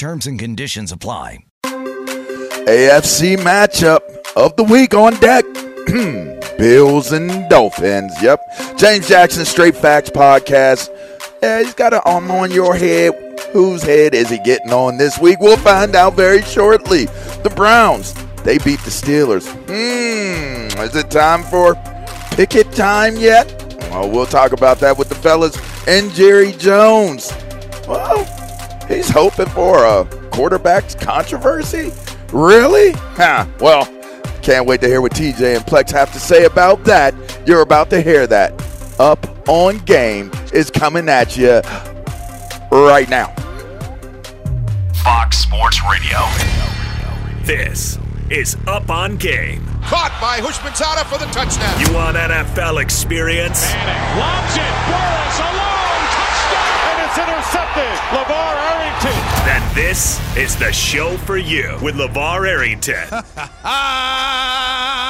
Terms and conditions apply. AFC matchup of the week on deck. Bills and Dolphins. Yep. James Jackson, Straight Facts Podcast. Yeah, he's got an arm on your head. Whose head is he getting on this week? We'll find out very shortly. The Browns, they beat the Steelers. Hmm, is it time for Pickett time yet? Well, we'll talk about that with the fellas and Jerry Jones. Well, he's hoping for a quarterback's controversy. Really? Huh. Well, can't wait to hear what TJ and Plex have to say about that. You're about to hear that. Up on Game is coming at you right now. Fox Sports Radio. This is Up on Game. Caught by Houshmandzadeh for the touchdown. You want NFL experience? Manning lobs it. Burress alone. Touchdown. And it's intercepted. LaVar Arrington. Then this is the show for you with LaVar Arrington.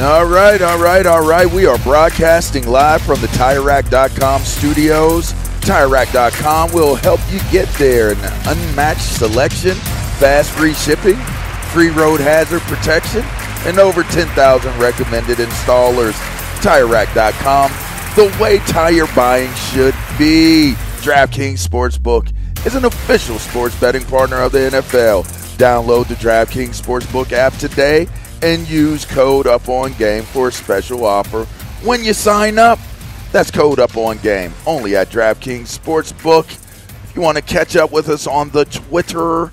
All right, all right, all right. We are broadcasting live from the TireRack.com studios. TireRack.com will help you get there. An unmatched selection, fast free shipping, free road hazard protection, and over 10,000 recommended installers. TireRack.com, the way tire buying should be. DraftKings Sportsbook is an official sports betting partner of the NFL. Download the DraftKings Sportsbook app today and use code up on game for a special offer when you sign up. That's code up on game only at DraftKings Sportsbook. If you want to catch up with us on the Twitter,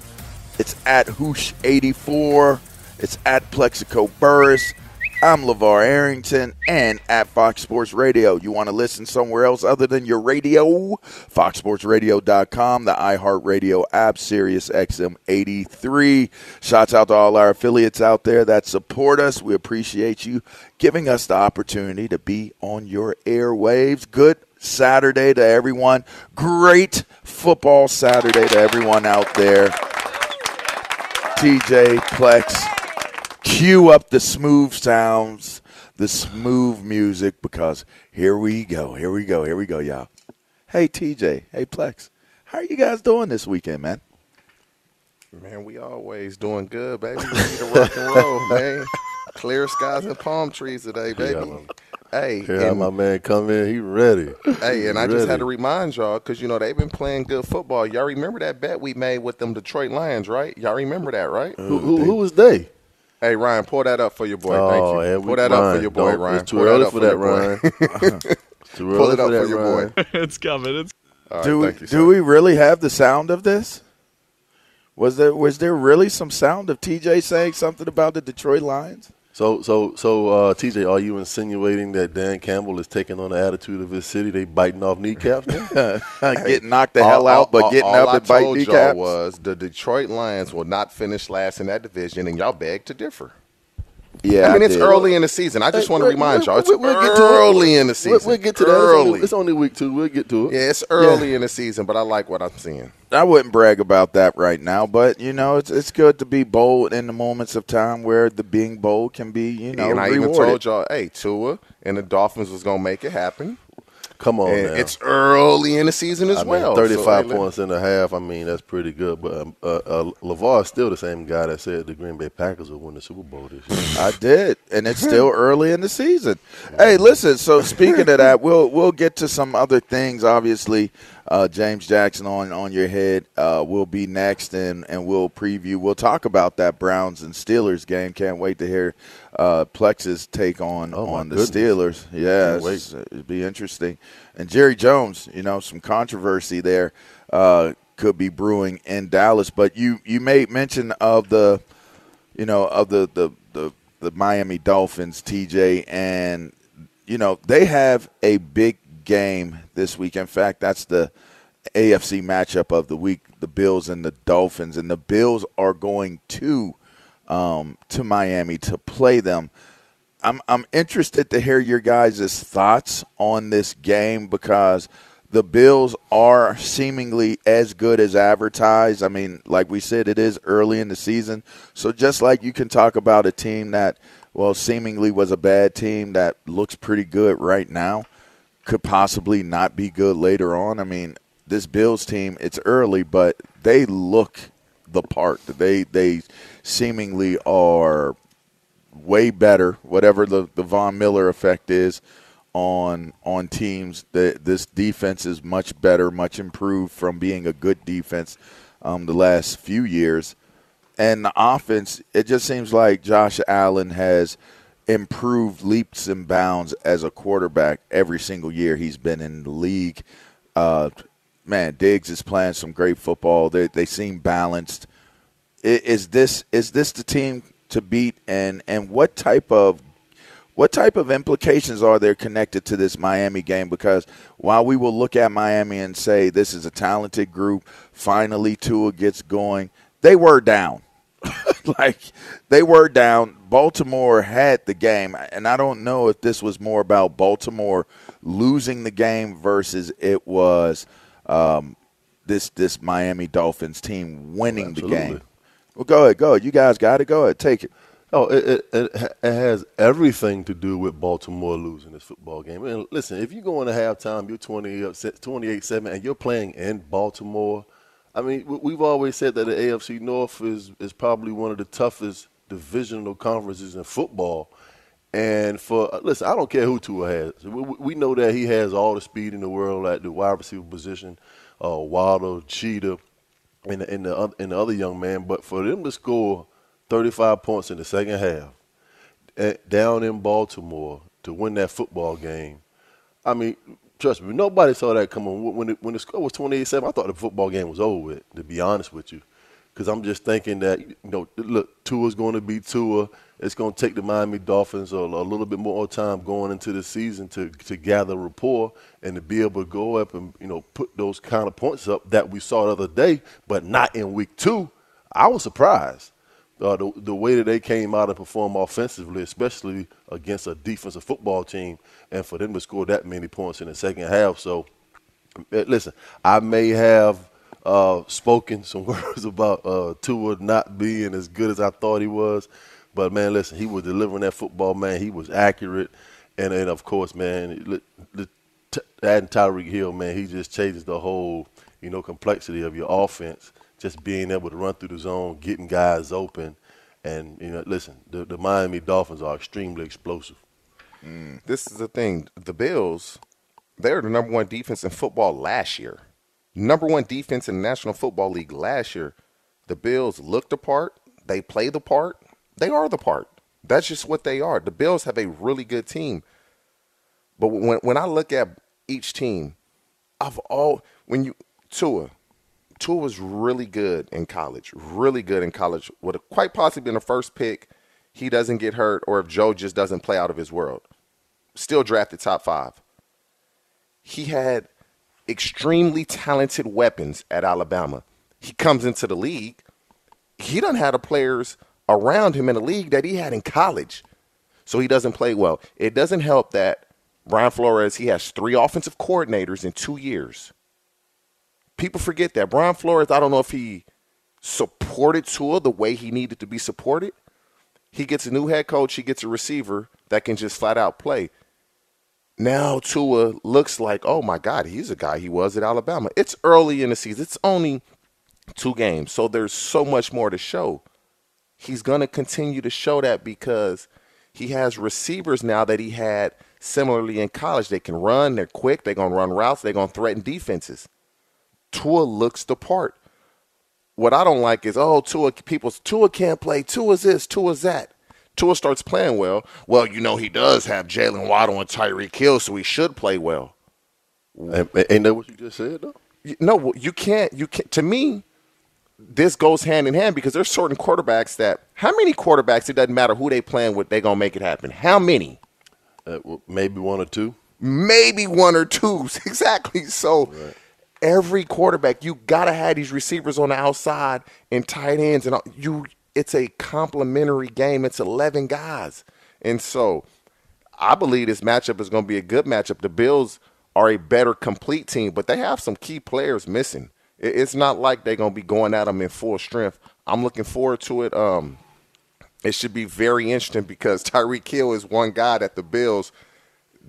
it's at Housh84. It's at Plaxico Burress. I'm LaVar Arrington and at Fox Sports Radio. You want to listen somewhere else other than your radio? FoxSportsRadio.com, the iHeartRadio app, Sirius XM 83. Shouts out to all our affiliates out there that support us. We appreciate you giving us the opportunity to be on your airwaves. Good Saturday to everyone. Great football Saturday to everyone out there. TJ Plex cue up the smooth sounds, the smooth music, because here we go, here we go, here we go, y'all. Hey, TJ. Hey, Plex. How are you guys doing this weekend, man? Man, we always doing good, baby. We need to rock and roll, man. Clear skies and palm trees today, baby. Yeah, hey, Here my man come in, he ready. Hey, and I just had to remind y'all because you know they've been playing good football. Y'all remember that bet we made with them Detroit Lions, right? Y'all remember that, right? Who, who, who was they? Hey, Ryan, pull that up for your boy. Oh, Thank you. yeah, pull we- that up for your boy, Ryan. it's too Pull early up for that, your boy. Ryan. Too pull it up for that, for your boy. it's coming. It's All right, do we, you, do sir. we really have the sound of this? Was there was there really some sound of TJ saying something about the Detroit Lions? So, so, so, uh, TJ, are you insinuating that Dan Campbell is taking on the attitude of his city? They biting off kneecaps now? getting knocked the hell out, but getting all up I and biting told y'all kneecaps. was the Detroit Lions will not finish last in that division, and y'all beg to differ. Yeah, I mean I it's did. early in the season. I just Hey, want to we'll- remind y'all, it's we'll- we'll get to it. early in the season. We'll, we'll get to that. It's only, Early. it's only week two. We'll get to it. Yeah, it's early in the season, but I like what I'm seeing. I wouldn't brag about that right now, but you know, it's it's good to be bold in the moments of time where the being bold can be, you know, and I even told y'all, hey, Tua and the Dolphins was gonna make it happen. Come on And now. it's early in the season as I mean, well. 35 So, points and a half. I mean, that's pretty good. But um, uh, uh, LeVar is still the same guy that said the Green Bay Packers will win the Super Bowl this year. I did, and it's still early in the season. Hey, listen. So speaking of that, we'll we'll get to some other things. Obviously, uh, James Jackson on on your head uh, will be next, and and we'll preview. We'll talk about that Browns and Steelers game. Can't wait to hear uh, Plex's take on Oh, on the goodness. Steelers. Yeah, Can't wait. it's- it'd be interesting. And Jerry Jones, you know, some controversy there uh, could be brewing in Dallas. But you you made mention of the you know, of the the the, the Miami Dolphins, TJ, and you know they have a big game this week. In fact, that's the AFC matchup of the week: the Bills and the Dolphins, and the Bills are going to um, to Miami to play them. I'm I'm interested to hear your guys' thoughts on this game because the Bills are seemingly as good as advertised. I mean, like we said, it is early in the season. So just like you can talk about a team that, well, seemingly was a bad team that looks pretty good right now, could possibly not be good later on. I mean, this Bills team, it's early, but they look the part. They they seemingly are way better, whatever the, the Von Miller effect is on on teams. That this defense is much better, much improved from being a good defense um, the last few years. And the offense, it just seems like Josh Allen has improved leaps and bounds as a quarterback every single year he's been in the league. Uh, man, Diggs is playing some great football. They they seem balanced. Is this is this the team to beat? And and what type of what type of implications are there connected to this Miami game? Because while we will look at Miami and say this is a talented group, finally Tua gets going, they were down. like they were down. Baltimore had the game, and I don't know if this was more about Baltimore losing the game versus it was um, this this Miami Dolphins team winning the game. Well, go ahead, go ahead. You guys got it. Go ahead, take it. Oh, it, it, it, has everything to do with Baltimore losing this football game. And listen, if you go into halftime, you're 20 28-7, and you're playing in Baltimore. I mean, we- we've always said that the AFC North is is probably one of the toughest divisional conferences in football. And for uh, listen, I don't care who Tua has. We, we we know that he has all the speed in the world at the wide receiver position, uh, Waddle, Cheetah, and the, and the and the other young man. But for them to score 35 points in the second half at, down in Baltimore to win that football game, I mean, trust me, nobody saw that coming. When it, when the score was 28-7, I thought the football game was over with. To be honest with you, because I'm just thinking that you know, look, Tua's going to be Tua. It's going to take the Miami Dolphins a, a, little bit more time going into the season to to gather rapport and to be able to go up and you know put those kind of points up that we saw the other day, but not in week two. I was surprised. Uh, the, the way that they came out and performed offensively, especially against a defensive football team, and for them to score that many points in the second half. So, eh, listen, I may have uh, spoken some words about uh, Tua not being as good as I thought he was. But man, listen, he was delivering that football, man. He was accurate, and then of course, man, adding Tyreek Hill, man, he just changes the whole, you know, complexity of your offense. Just being able to run through the zone, getting guys open, and you know, listen, the, the Miami Dolphins are extremely explosive. Mm. This is the thing: the Bills, they're the number one defense in football last year. Number one defense in the National Football League last year. The Bills looked the part. They play the part. They are the part. That's just what they are. The Bills have a really good team. But when when I look at each team, I've all when you Tua, Tua was really good in college, really good in college. Would have quite possibly been the first pick. He doesn't get hurt, or if Joe just doesn't play out of his world, still drafted top five. He had extremely talented weapons at Alabama. He comes into the league. He doesn't have the players around him in a league that he had in college. So he doesn't play well. It doesn't help that Brian Flores, he has three offensive coordinators in two years. People forget that. Brian Flores, I don't know if he supported Tua the way he needed to be supported. He gets a new head coach, he gets a receiver that can just flat out play. Now Tua looks like, oh my God, he's a guy he was at Alabama. It's early in the season. It's only two games, so there's so much more to show he's going to continue to show that because he has receivers now that he had similarly in college. They can run, they're quick, they're going to run routes, they're going to threaten defenses. Tua looks the part. What I don't like is, oh, Tua, people, Tua can't play. Tua's this, Tua's that. Tua starts playing well. Well, you know, he does have Jaylen Waddle and Tyreek Hill, so he should play well. Ain't that what you just said, though? No, you can't. You can't. To me, this goes hand in hand because there's certain quarterbacks that how many quarterbacks it doesn't matter who they playing with they're gonna make it happen? How many? Uh, maybe one or two. Maybe one or two exactly. So right. every quarterback you gotta have these receivers on the outside and tight ends and you it's a complementary game. It's 11 guys. And so i believe this matchup is going to be a good matchup. The bills are a better complete team but they have some key players missing it's not like they're gonna be going at them in full strength. I'm looking forward to it. Um, it should be very interesting because Tyreek Hill is one guy that the Bills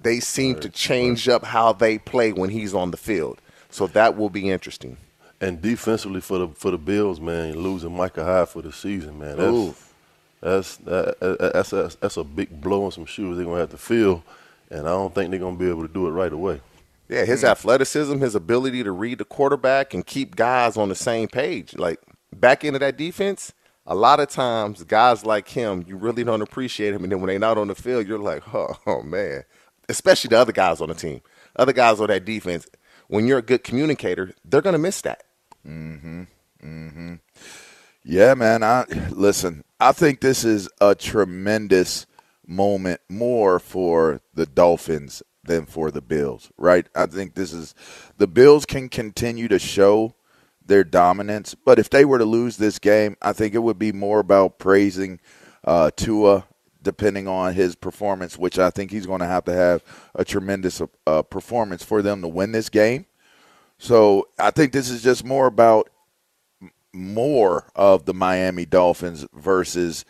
they seem to change up how they play when he's on the field. So that will be interesting. And defensively for the for the Bills, man, losing Micah Hyde for the season, man. That's Ooh. that's that, that's, that's that's a big blow on some shoes they're gonna have to fill, and I don't think they're gonna be able to do it right away. Yeah, his athleticism, his ability to read the quarterback and keep guys on the same page. Like back into that defense, a lot of times guys like him, you really don't appreciate him. And then when they're not on the field, you're like, oh, oh man. Especially the other guys on the team. Other guys on that defense, when you're a good communicator, they're gonna miss that. Mm-hmm. Mm-hmm. Yeah, man. I listen, I think this is a tremendous moment more for the Dolphins than for the Bills, right? I think this is the Bills can continue to show their dominance, but if they were to lose this game, I think it would be more about praising uh, Tua, depending on his performance, which I think he's going to have to have a tremendous uh, performance for them to win this game. So I think this is just more about more of the Miami Dolphins versus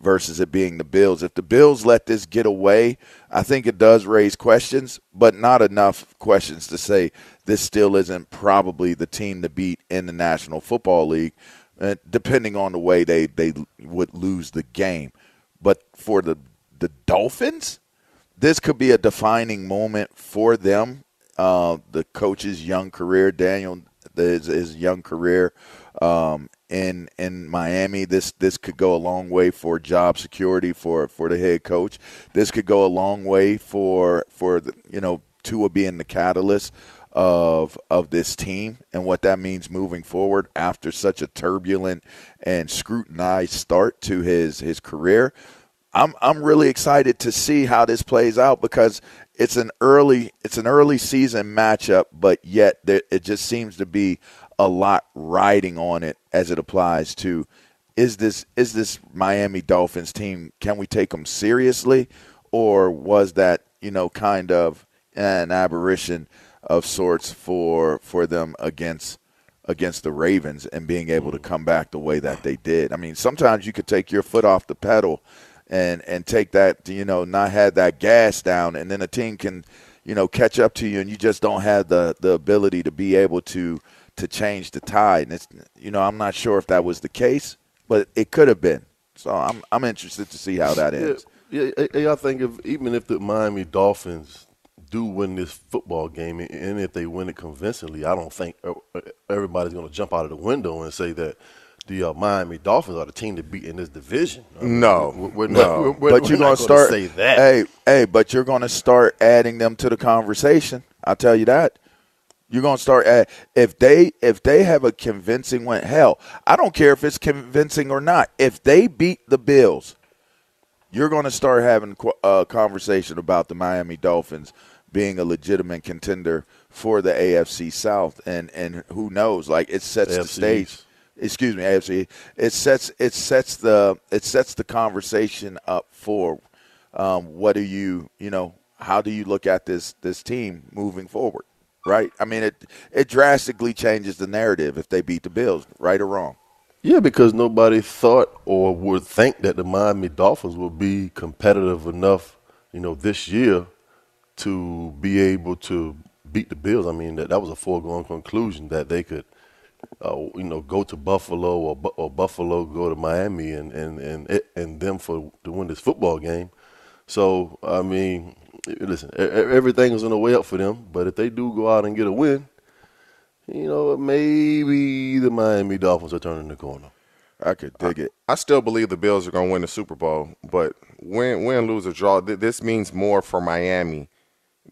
versus it being the Bills. If the Bills let this get away, I think it does raise questions, but not enough questions to say this still isn't probably the team to beat in the National Football League, uh, depending on the way they, they would lose the game. But for the the Dolphins, this could be a defining moment for them. Uh, the coach's young career, Daniel, his, his young career, um, in in Miami. This this could go a long way for job security for for the head coach. This could go a long way for for the, you know Tua being the catalyst of of this team and what that means moving forward after such a turbulent and scrutinized start to his his career. I'm I'm really excited to see how this plays out because it's an early it's an early season matchup, but yet there, it just seems to be a lot riding on it as it applies to is this is this Miami Dolphins team can we take them seriously or was that you know kind of an aberration of sorts for for them against against the Ravens and being able to come back the way that they did. I mean, sometimes you could take your foot off the pedal and and take that you know not have that gas down and then a team can you know catch up to you and you just don't have the the ability to be able to to change the tide and it's you know I'm not sure if that was the case but it could have been so I'm I'm interested to see how that ends yeah, yeah I think if even if the Miami Dolphins do win this football game and if they win it convincingly I don't think everybody's going to jump out of the window and say that the uh, Miami Dolphins are the team to beat in this division. no, we're, we're no. We're, we're, but you're going to start. say that. Hey, hey, but you're going to start adding them to the conversation. I'll tell you that. You're going to start at if they if they have a convincing win. Hell, I don't care if it's convincing or not. If they beat the Bills, you're going to start having a conversation about the Miami Dolphins being a legitimate contender for the AFC South, and and who knows? Like it sets the, the stage excuse me, AFC. It sets it sets the it sets the conversation up for um, what do you you know how do you look at this this team moving forward, right? I mean it it drastically changes the narrative if they beat the Bills, right or wrong. Yeah, because nobody thought or would think that the Miami Dolphins would be competitive enough, you know, this year to be able to beat the Bills. I mean, that, that was a foregone conclusion that they could uh, you know, go to Buffalo or, or Buffalo go to Miami and and and and them for to win this football game. So I mean, listen, everything is on the way up for them. But if they do go out and get a win, you know, maybe the Miami Dolphins are turning the corner. I could dig I, it. I still believe the Bills are going to win the Super Bowl, but win, win, lose or draw, th- this means more for Miami.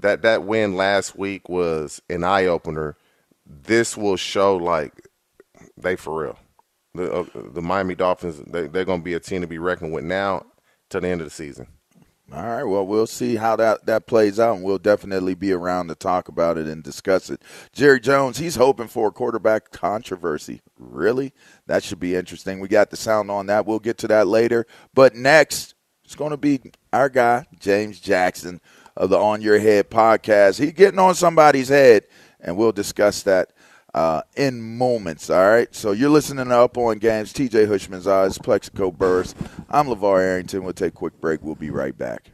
That that win last week was an eye opener. This will show like they for real. The uh, the Miami Dolphins they they're going to be a team to be reckoned with now to the end of the season. All right. Well, we'll see how that, that plays out, and we'll definitely be around to talk about it and discuss it. Jerry Jones, he's hoping for a quarterback controversy. Really? That should be interesting. We got the sound on that. We'll get to that later. But next, it's going to be our guy, James Jackson of the On Your Head podcast. He's getting on somebody's head, and we'll discuss that uh, in moments. All right. So you're listening to Up on Games. TJ Hushman's eyes, Plaxico Burress. I'm LaVar Arrington. We'll take a quick break. We'll be right back.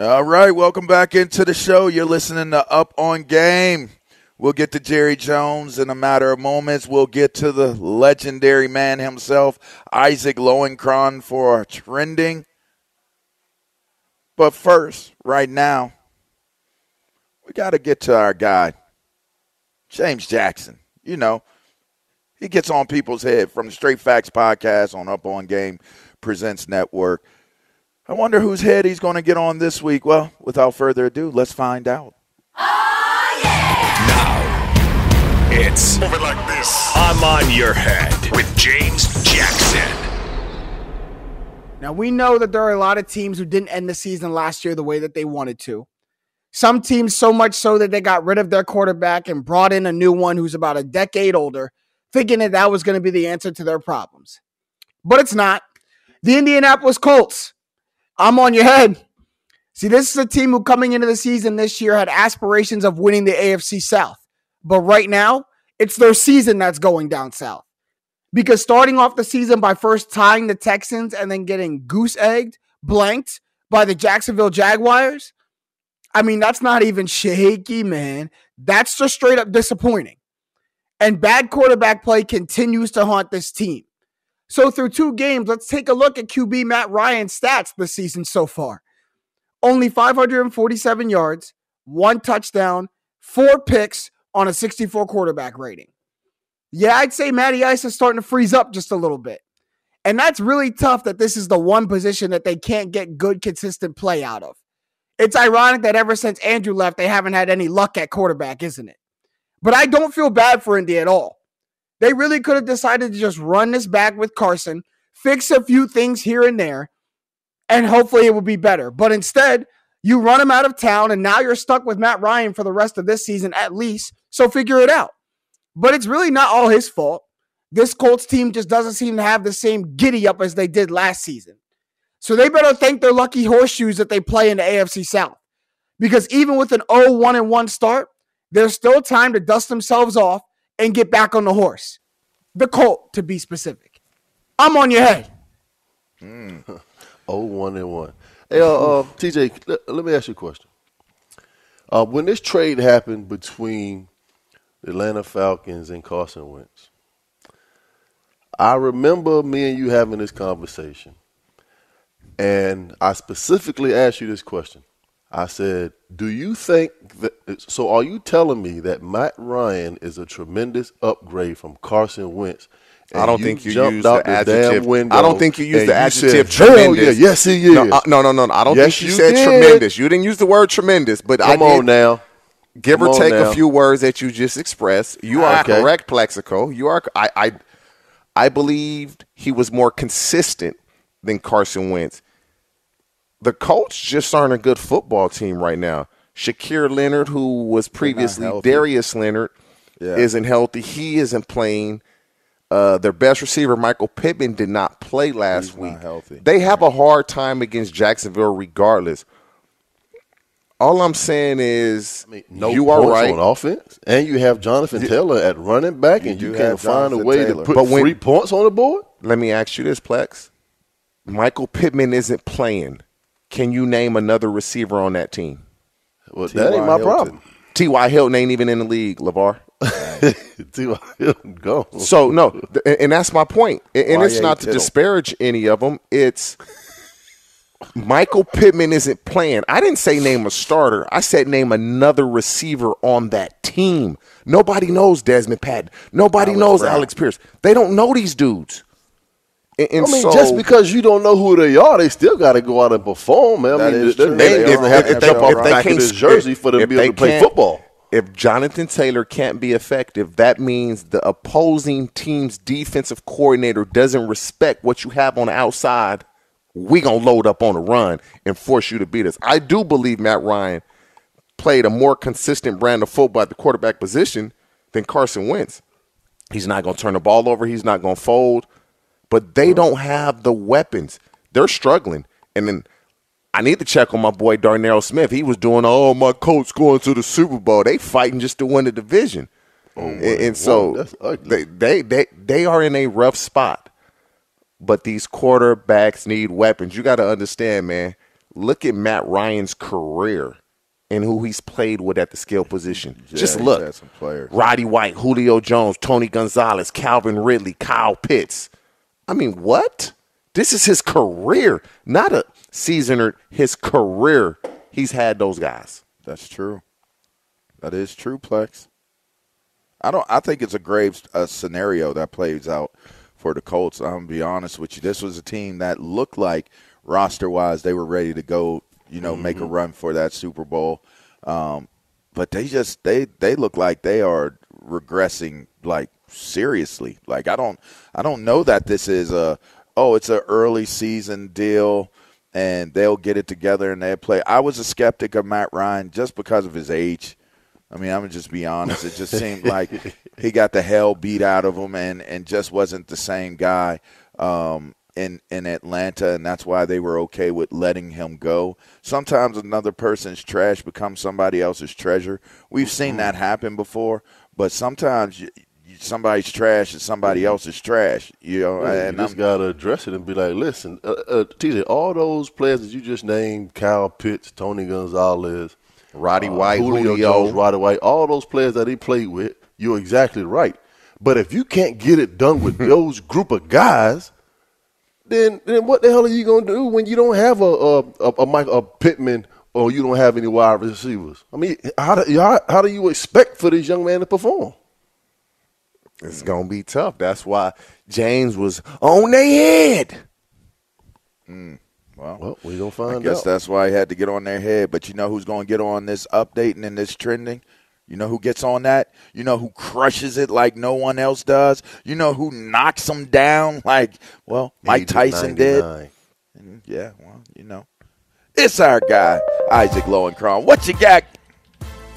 All right, welcome back into the show. You're listening to Up on Game. We'll get to Jerry Jones in a matter of moments. We'll get to the legendary man himself, Isaac Lowenkron, for our trending. But first, right now, we got to get to our guy, James Jackson. You know, he gets on people's head from the Straight Facts podcast on Up on Game Presents Network. I wonder whose head he's going to get on this week. Well, without further ado, let's find out. It's over like this. I'm on your head with James Jackson. Now, we know that there are a lot of teams who didn't end the season last year the way that they wanted to. Some teams, so much so that they got rid of their quarterback and brought in a new one who's about a decade older, thinking that that was going to be the answer to their problems. But it's not. The Indianapolis Colts, I'm on your head. See, this is a team who, coming into the season this year, had aspirations of winning the AFC South. But right now, it's their season that's going down south. Because starting off the season by first tying the Texans and then getting goose egged, blanked by the Jacksonville Jaguars, I mean, that's not even shaky, man. That's just straight up disappointing. And bad quarterback play continues to haunt this team. So, through two games, let's take a look at QB Matt Ryan's stats this season so far. Only 547 yards, one touchdown, four picks on a 64 quarterback rating. Yeah, I'd say Matty Ice is starting to freeze up just a little bit. And that's really tough that this is the one position that they can't get good, consistent play out of. It's ironic that ever since Andrew left, they haven't had any luck at quarterback, isn't it? But I don't feel bad for Indy at all. They really could have decided to just run this back with Carson, fix a few things here and there, and hopefully it would be better. But instead, you run him out of town, and now you're stuck with Matt Ryan for the rest of this season at least. So figure it out. But it's really not all his fault. This Colts team just doesn't seem to have the same giddy up as they did last season. So they better thank their lucky horseshoes that they play in the AFC South. Because even with an 0 1 and 1 start, there's still time to dust themselves off and get back on the horse. The Colt, to be specific. I'm on your head. Mm. oh, one and one. Hey, uh, uh, TJ, let, let, me ask you a question. Uh, when this trade happened between the Atlanta Falcons and Carson Wentz, I remember me and you having this conversation, and I specifically asked you this question. I said, "Do you think that?" So, are you telling me that Matt Ryan is a tremendous upgrade from Carson Wentz? I don't think you use the, the adjective. I don't think you use the adjective said, tremendous. Yeah, yes, he is. No, uh, no, no, no. I don't yes, think you, you said did. tremendous. You didn't use the word tremendous, but Come I did. on now. Give Come or take a few words that you just expressed. You are Okay. correct, Plaxico. You are. I, I, I believed he was more consistent than Carson Wentz. The Colts just aren't a good football team right now. Shakir Leonard, who was previously. Darius Leonard, Yeah. isn't healthy. He isn't playing. Uh, their best receiver, Michael Pittman, did not play last He's week. healthy. They have a hard time against Jacksonville, regardless. All I'm saying is, I mean, no you are right. on offense, and you have Jonathan Taylor at running back, and You have find a way Taylor. to put But when- three points on the board. Let me ask you this, Plex. Michael Pittman isn't playing. Can you name another receiver on that team? Well, that ain't my Hilton. problem. T.Y. Hilton ain't even in the league, LaVar. T.Y. Hilton, go. So, no, th- and- and that's my point. And and it's not to Tittle. disparage any of them. It's Michael Pittman isn't playing. I didn't say name a starter. I said name another receiver on that team. Nobody knows Dezmon Patmon. Nobody Alex knows Brown. Alec Pierce. They don't know these dudes. And, and I mean, so, just because you don't know who they are, they still got to go out and perform. Man. I mean, is they, true. they, They doesn't have to jump off the back of his jersey for them to be able to play football. If Jonathan Taylor can't be effective, that means the opposing team's defensive coordinator doesn't respect what you have on the outside. We gonna load up on a run and force you to beat us. I do believe Matt Ryan played a more consistent brand of football at the quarterback position than Carson Wentz. He's not gonna turn the ball over. He's not gonna fold. But they don't have the weapons. They're struggling. And then I need to check on my boy Darnell Smith. He was doing, oh, my coach going to the Super Bowl. They fighting just to win the division. and, and so they, they they they are in a rough spot. But these quarterbacks need weapons. You got to understand, man. Look at Matt Ryan's career and who he's played with at the skill position. Yeah, Just look. Roddy White, Julio Jones, Tony Gonzalez, Calvin Ridley, Kyle Pitts. I mean, what? This is his career, not a seasoner. His career. He's had those guys. That's true. That is true, Plex. I don't. I think it's a grave uh, scenario that plays out for the Colts. I'm gonna be honest with you. This was a team that looked like roster wise they were ready to go. You know, make a run for that Super Bowl. Um, but they just they they look like they are regressing like seriously. Like I don't I don't know that this is a oh it's an early season deal and they'll get it together and they'll play. I was a skeptic of Matt Ryan just because of his age. I mean, I'm gonna just be honest. It just seemed like he got the hell beat out of him and and just wasn't the same guy. Um, in in Atlanta, and that's why they were okay with letting him go. Sometimes another person's trash becomes somebody else's treasure. We've seen that happen before, but sometimes somebody's trash is somebody else's trash. You know, Yeah, and you just I'm- got to address it and be like, listen, uh, uh, TJ, all those players that you just named, Kyle Pitts, Tony Gonzalez, Roddy White, Julio. Jones, Roddy White, all those players that he played with, you're exactly right. But if you can't get it done with those group of guys, then then what the hell are you gonna do when you don't have a a, a, a, Mike, a Pittman or you don't have any wide receivers? I mean, how do how, how do you expect for this young man to perform? It's gonna be tough. That's why James was on their head. well, Well, we gonna find. I find guess out. that's why he had to get on their head. But you know who's going to get on this updating and this trending? You know who gets on that? You know who crushes it like no one else does? You know who knocks them down like, well, Mike Agent Tyson did? 99. Mm, Yeah, well, you know. It's our guy, Isaac Lowenkron. What you got?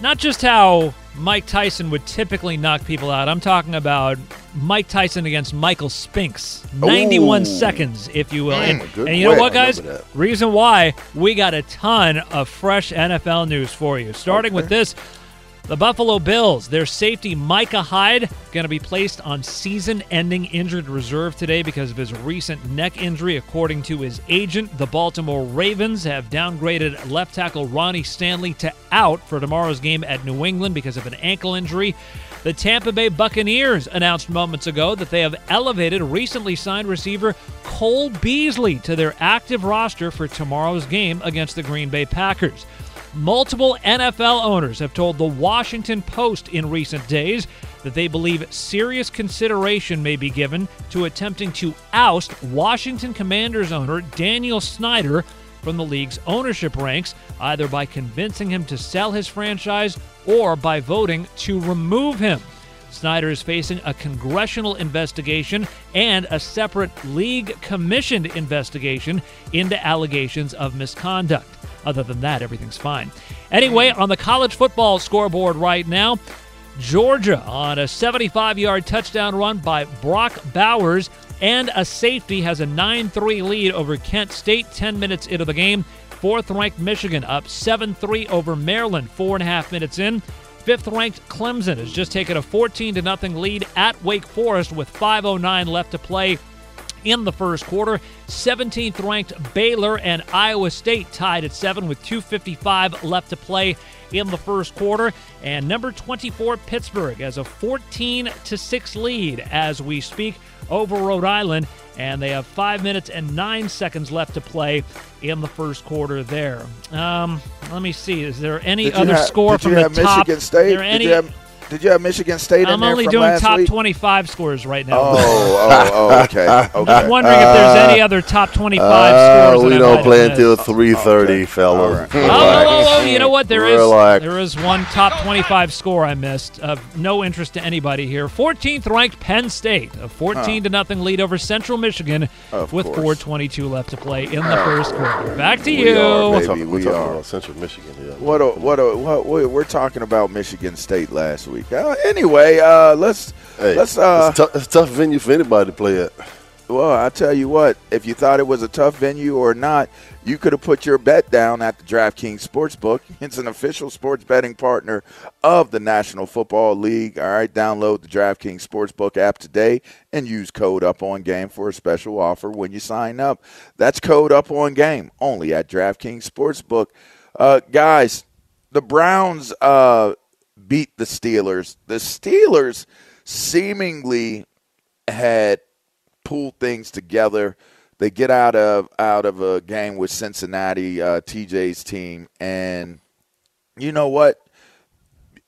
Not just how Mike Tyson would typically knock people out. I'm talking about Mike Tyson against Michael Spinks. 91 Ooh. seconds, if you will. and, Mm, good and you know what, guys? Reason why we got a ton of fresh NFL news for you. Starting with this. The Buffalo Bills, their safety Micah Hyde, going to be placed on season ending injured reserve today because of his recent neck injury, according to his agent. The Baltimore Ravens have downgraded left tackle Ronnie Stanley to out for tomorrow's game at New England because of an ankle injury. The Tampa Bay Buccaneers announced moments ago that they have elevated recently signed receiver Cole Beasley to their active roster for tomorrow's game against the Green Bay Packers. Multiple NFL owners have told the Washington Post in recent days that they believe serious consideration may be given to attempting to oust Washington Commanders owner Daniel Snyder from the league's ownership ranks, either by convincing him to sell his franchise or by voting to remove him. Snyder is facing a congressional investigation and a separate league commissioned investigation into allegations of misconduct. Other than that, everything's fine. Anyway, on the college football scoreboard right now, Georgia on a 75 yard touchdown run by Brock Bowers and a safety has a 9 3 lead over Kent State 10 minutes into the game. Fourth ranked Michigan up 7 3 over Maryland, four and a half minutes in. Fifth ranked Clemson has just taken a 14 0 lead at Wake Forest with 5.09 left to play in the first quarter. 17th ranked Baylor and Iowa State tied at 7 with 2.55 left to play in the first quarter. And number 24 Pittsburgh has a 14 to 6 lead as we speak over Rhode Island. and they have five minutes and nine seconds left to play in the first quarter. There. Um, let me see. Is there any Did other have- score from the top? Michigan State? There Did any? you have- Did you have Michigan State in I'm there only from doing last top week? 25 scores right now. Oh, oh, oh, okay, okay. I'm wondering if there's any other top 25 Uh, scores. we that I don't might play have until missed. three thirty, fellas. Oh, oh, oh, oh, you know what? There is Relax. there is one top 25 score I missed. Of no interest to anybody here. 14th ranked Penn State, a 14 to nothing lead over Central Michigan, Of with course. 4:22 left to play in the first quarter. Back to We you. are, We're baby, talking, we're we talking are. about Central Michigan. Yeah. What a, what a, what we're talking about Michigan State last week. Uh, anyway, uh, let's Hey, let's uh, it's, tou- it's a tough venue for anybody to play at. Well, I tell you what, if you thought it was a tough venue or not, you could have put your bet down at the DraftKings Sportsbook. It's an official sports betting partner of the National Football League. All right, download the DraftKings Sportsbook app today and use code Up On Game for a special offer when you sign up. That's code Up On Game only at DraftKings Sportsbook. Uh, guys, the Browns uh, beat the Steelers. The Steelers seemingly had pulled things together. They get out of out of a game with Cincinnati, uh, TJ's team, and you know what?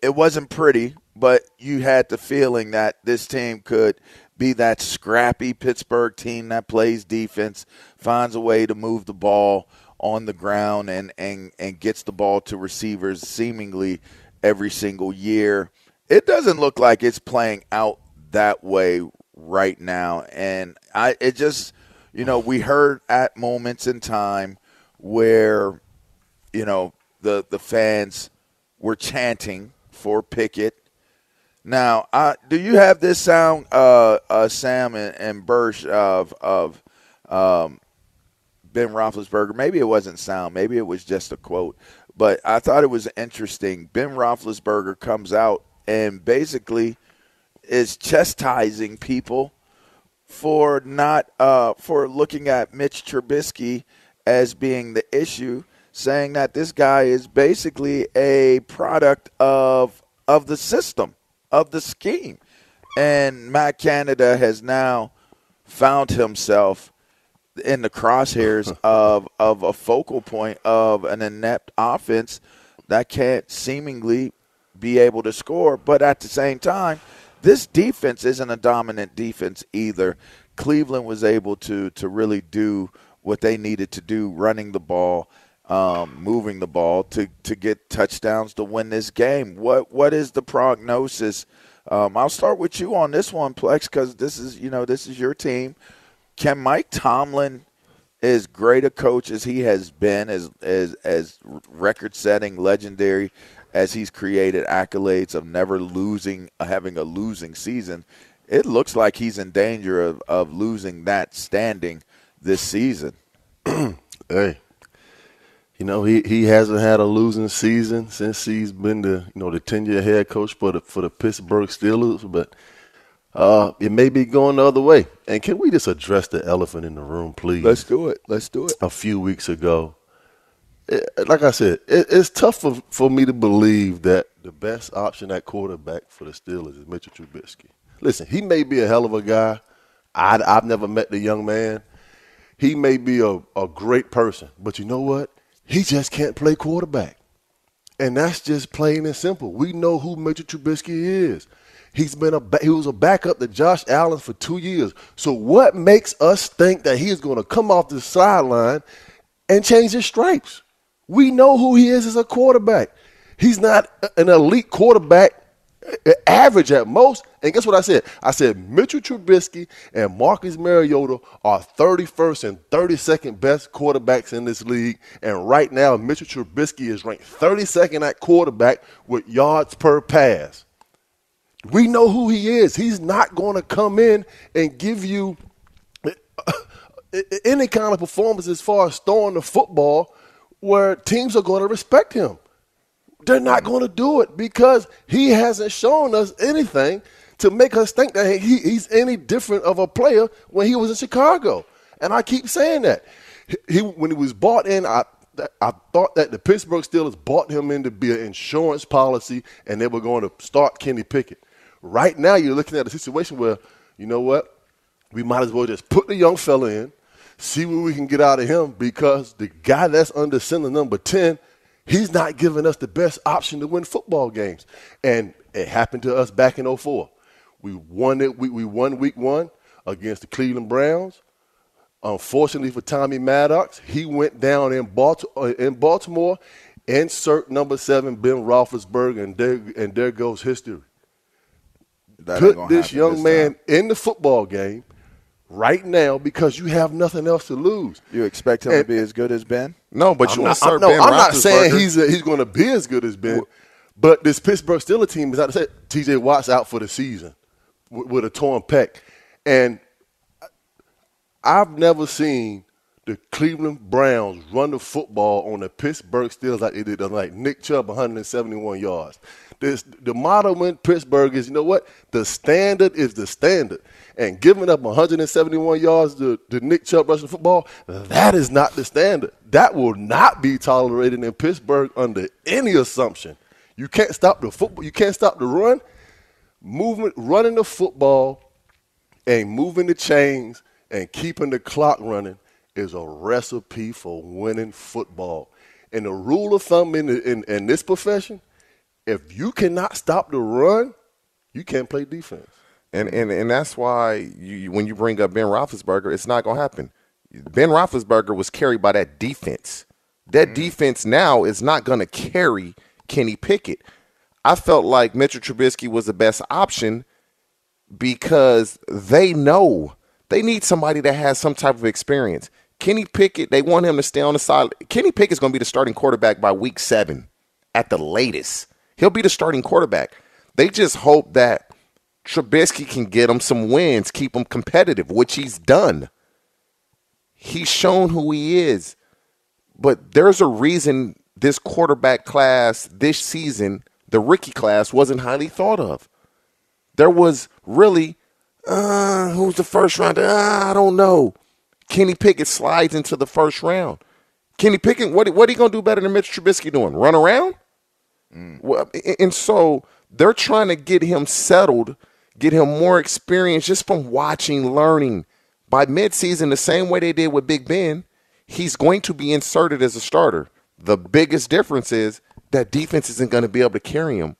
It wasn't pretty, but you had the feeling that this team could be that scrappy Pittsburgh team that plays defense, finds a way to move the ball on the ground, and and and gets the ball to receivers seemingly every single year. It doesn't look like it's playing out that way right now, and I it just you know we heard at moments in time where you know the the fans were chanting for Pickett. Now, uh, do you have this sound, uh, uh, Sam and, and Bursch of of um, Ben Roethlisberger? Maybe it wasn't sound. Maybe it was just a quote. But I thought it was interesting. Ben Roethlisberger comes out and basically is chastising people for not uh, for looking at Mitch Trubisky as being the issue, saying that this guy is basically a product of of the system, of the scheme. And Matt Canada has now found himself in the crosshairs of of a focal point of an inept offense that can't seemingly be able to score, but at the same time, this defense isn't a dominant defense either. Cleveland was able to to really do what they needed to do, running the ball, um, moving the ball to to get touchdowns to win this game. What what is the prognosis? Um, I'll start with you on this one, Plex, because this is you know this is your team. Can Mike Tomlin, as great a coach as he has been, as as as record-setting, legendary as he's created accolades of never losing, uh, having a losing season, it looks like he's in danger of, of losing that standing this season. Hey, you know he, he hasn't had a losing season since he's been the you know the ten year head coach for the for the Pittsburgh Steelers, but uh, it may be going the other way. And can we just address the elephant in the room, please? Let's do it. Let's do it. A few weeks ago, it, like I said, it, it's tough for, for me to believe that the best option at quarterback for the Steelers is Mitchell Trubisky. Listen, he may be a hell of a guy. I, I've never met the young man. He may be a, a great person, but you know what? He just can't play quarterback. And that's just plain and simple. We know who Mitchell Trubisky is. He's been a he was a backup to Josh Allen for two years. So what makes us think that he is going to come off the sideline and change his stripes? We know who he is as a quarterback. He's not an elite quarterback, average at most. And guess what I said? I said Mitchell Trubisky and Marcus Mariota are 31st and 32nd best quarterbacks in this league. And right now, Mitchell Trubisky is ranked 32nd at quarterback with yards per pass. We know who he is. He's not going to come in and give you any kind of performance as far as throwing the football where teams are going to respect him. They're not going to do it because he hasn't shown us anything to make us think that he, he's any different of a player when he was in Chicago. And I keep saying that. He, when he was bought in, I, I thought that the Pittsburgh Steelers bought him in to be an insurance policy and they were going to start Kenny Pickett. Right now, you're looking at a situation where, you know what? we might as well just put the young fella in, see what we can get out of him because the guy that's under center number 10, he's not giving us the best option to win football games. And it happened to us back in 04. We won it. We, we won week one against the Cleveland Browns. Unfortunately for Tommy Maddox, he went down in Baltimore, uh, in Baltimore insert number seven, Ben Roethlisberger, and there, and there goes history. That Put this young this man time. in the football game right now because you have nothing else to lose. You expect him to be as good as Ben? No, but I'm you not, insert I'm, no, Ben I'm not saying he's a, he's going to be as good as Ben, but this Pittsburgh Steelers team is out to say T.J. Watt's out for the season with, with a torn pec, and I've never seen the Cleveland Browns run the football on the Pittsburgh Steelers like they did, like Nick Chubb, 171 yards. This, the motto in Pittsburgh is, you know what? The standard is the standard. And giving up 171 yards to, to Nick Chubb rushing football, that is not the standard. That will not be tolerated in Pittsburgh under any assumption. You can't stop the football. You can't stop the run. Movement, running the football, and moving the chains and keeping the clock running is a recipe for winning football. And the rule of thumb in, the, in, in this profession, if you cannot stop the run, you can't play defense. And, and and that's why you, when you bring up Ben Roethlisberger, it's not going to happen. Ben Roethlisberger was carried by that defense. That mm. defense now is not going to carry Kenny Pickett. I felt like Mitchell Trubisky was the best option because they know they need somebody that has some type of experience. Kenny Pickett, they want him to stay on the side. Kenny Pickett's going to be the starting quarterback by week seven at the latest. He'll be the starting quarterback. They just hope that Trubisky can get him some wins, keep him competitive, which he's done. He's shown who he is. But there's a reason this quarterback class this season, the rookie class, wasn't highly thought of. There was really, uh, who's the first round? Uh, I don't know. Kenny Pickett slides into the first round. Kenny Pickett, what what he gonna do better than Mitch Trubisky doing? Run around? Well, and so they're trying to get him settled, get him more experience just from watching, learning. By midseason, the same way they did with Big Ben, he's going to be inserted as a starter. The biggest difference is that defense isn't going to be able to carry him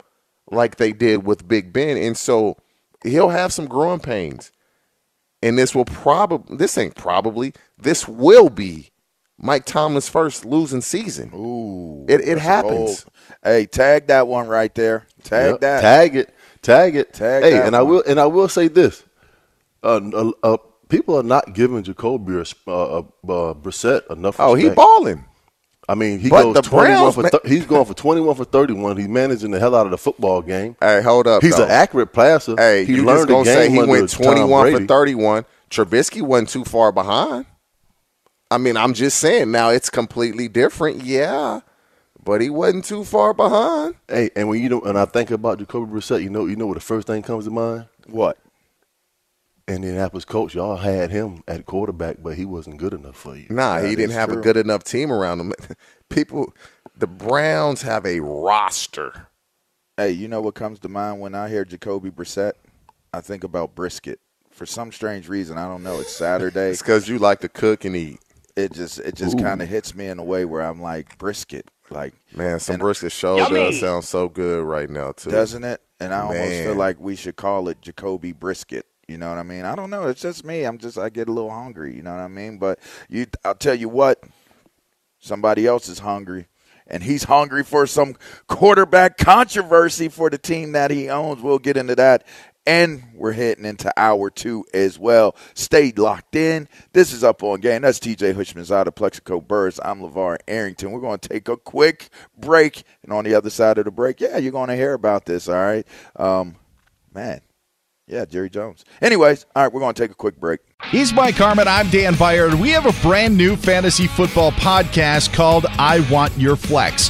like they did with Big Ben, and so he'll have some growing pains. And this will probably this ain't probably this will be Mike Tomlin's first losing season. Ooh, it it happens. Hey, tag that one right there. Tag Yep. that. Tag it. Tag it. Tag hey, and I will and I will say this: uh, uh, uh, people are not giving Jacoby uh, uh, uh, Brissett enough. Oh, he respect. balling. I mean, he But goes twenty one for man- he's going for twenty one for thirty one. He's managing the hell out of the football game. Hey, hold up. He's though. an accurate passer. Hey, he you learned just gonna the say he went twenty one for thirty one. Trubisky wasn't too far behind. I mean, I'm just saying. Now it's completely different, yeah, but he wasn't too far behind. Hey, and when you know, and I think about Jacoby Brissett, you know, you know what the first thing comes to mind? What? Indianapolis coach, y'all had him at quarterback, but he wasn't good enough for you. Nah, That he didn't is have a good enough team around him. People, the Browns have a roster. Hey, you know what comes to mind when I hear Jacoby Brissett? I think about brisket. For some strange reason, I don't know. It's Saturday. It's because you like to cook and eat. It just it just kind of hits me in a way where I'm like brisket, like Man, some brisket show does sound so good right now too. doesn't it? And I almost feel like we should call it Jacoby brisket. You know what I mean? I don't know. It's just me. I'm just I get a little hungry. You know what I mean? But you, I'll tell you what. Somebody else is hungry, and he's hungry for some quarterback controversy for the team that he owns. We'll get into that. And we're heading into hour two as well. Stay locked in. This is up on game. That's TJ Hushman's out of Plaxico Burress. I'm LaVar Arrington. We're going to take a quick break. And on the other side of the break, yeah, you're going to hear about this, all right? Um, man, yeah, Jerry Jones. Anyways, all right, we're going to take a quick break. He's Mike Harmon. I'm Dan Beyer. We have a brand new fantasy football podcast called I Want Your Flex.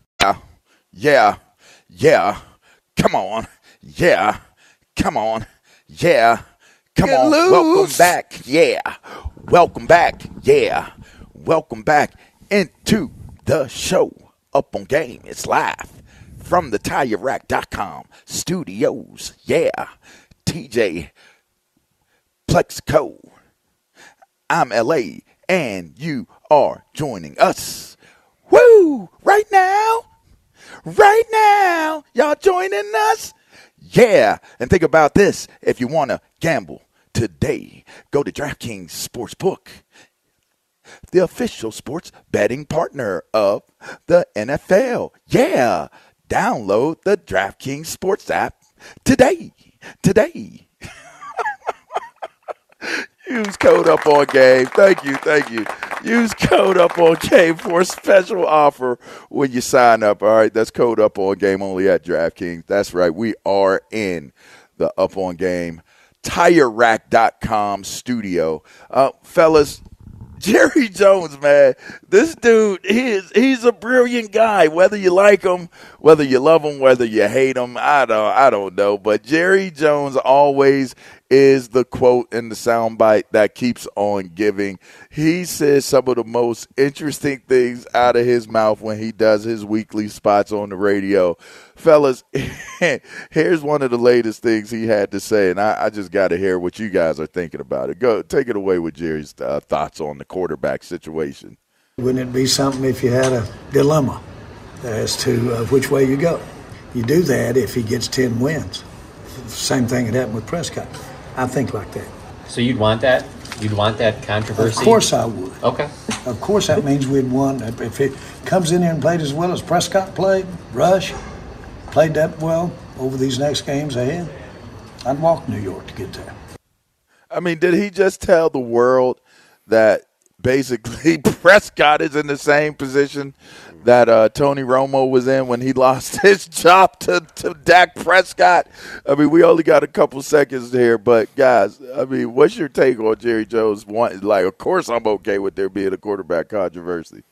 Yeah. Yeah. Come on. Yeah. Come on. Yeah. Come Get on. loose. Welcome back. Yeah. Welcome back. Yeah. Welcome back into the show. Up on game. It's live from the TireRack.com studios. Yeah. TJ Plaxico. I'm LA and you are joining us. Woo! Right now right now. Y'all joining us? Yeah. And think about this if you want to gamble today, go to DraftKings Sportsbook, the official sports betting partner of the NFL. Yeah. Download the DraftKings Sports app today. Today. Use code up on game. Thank you, thank you. Use code up on game for a special offer when you sign up. All right, that's code up on game only at DraftKings. That's right. We are in the up on game TireRack.com studio. Uh, fellas, Jerry Jones, man, this dude, he is, he's a brilliant guy. Whether you like him, whether you love him, whether you hate him, I don't, I don't know. But Jerry Jones always is the quote in the soundbite that keeps on giving. He says some of the most interesting things out of his mouth when he does his weekly spots on the radio. Fellas, here's one of the latest things he had to say, and I, I just got to hear what you guys are thinking about it. Go take it away with Jerry's uh, thoughts on the quarterback situation. Wouldn't it be something if you had a dilemma as to uh, which way you go? You do that if he gets 10 wins. Same thing that happened with Prescott. I think like that. So you'd want that? You'd want that controversy? Of course I would. Okay. Of course that means we'd won. If it comes in here and played as well as Prescott played, Rush played that well over these next games ahead, I'd walk New York to get there. I mean, did he just tell the world that basically Prescott is in the same position that uh, Tony Romo was in when he lost his job to, to Dak Prescott? I mean, we only got a couple seconds here, but guys, I mean, what's your take on Jerry Jones? One, like, of course, I'm okay with there being a quarterback controversy.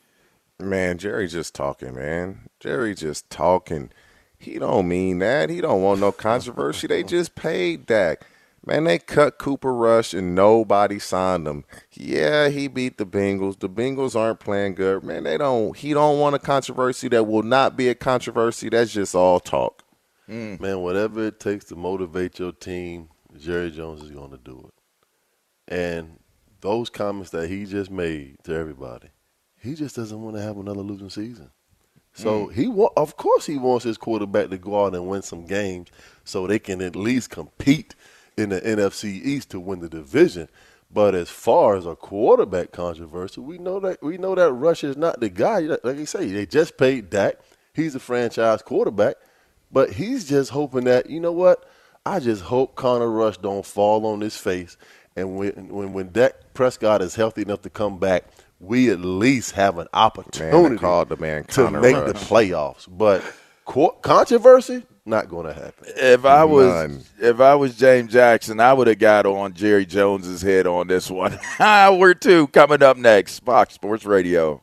Man, Jerry just talking, man. Jerry just talking. He don't mean that. He don't want no controversy. They just paid Dak. Man, they cut Cooper Rush and nobody signed him. Yeah, he beat the Bengals. The Bengals aren't playing good. Man, they don't he don't want a controversy that will not be a controversy. That's just all talk. Mm. Man, whatever it takes to motivate your team, Jerry Jones is going to do it. And those comments that he just made to everybody, he just doesn't want to have another losing season. So mm. he wa- of course he wants his quarterback to go out and win some games so they can at least compete in the NFC East to win the division. But as far as a quarterback controversy, we know that we know that Rush is not the guy. Like you say, they just paid Dak. He's a franchise quarterback, but he's just hoping that you know what? I just hope Connor Rush don't fall on his face, and when when when Dak Prescott is healthy enough to come back, we at least have an opportunity man, the man to make Rush. the playoffs. But controversy, not going to happen. If I was None. if I was James Jackson, I would have got on Jerry Jones's head on this one. We're two coming up next. Fox Sports Radio.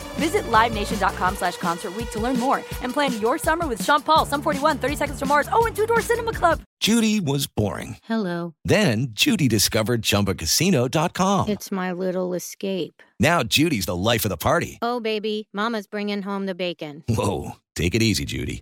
Visit LiveNation.com slash Concert Week to learn more and plan your summer with Sean Paul, Sum 41, 30 Seconds to Mars, oh, and Two Door Cinema Club. Judy was boring. Hello. Then Judy discovered ChumbaCasino.com. It's my little escape. Now Judy's the life of the party. Oh, baby, mama's bringing home the bacon. Whoa, take it easy, Judy.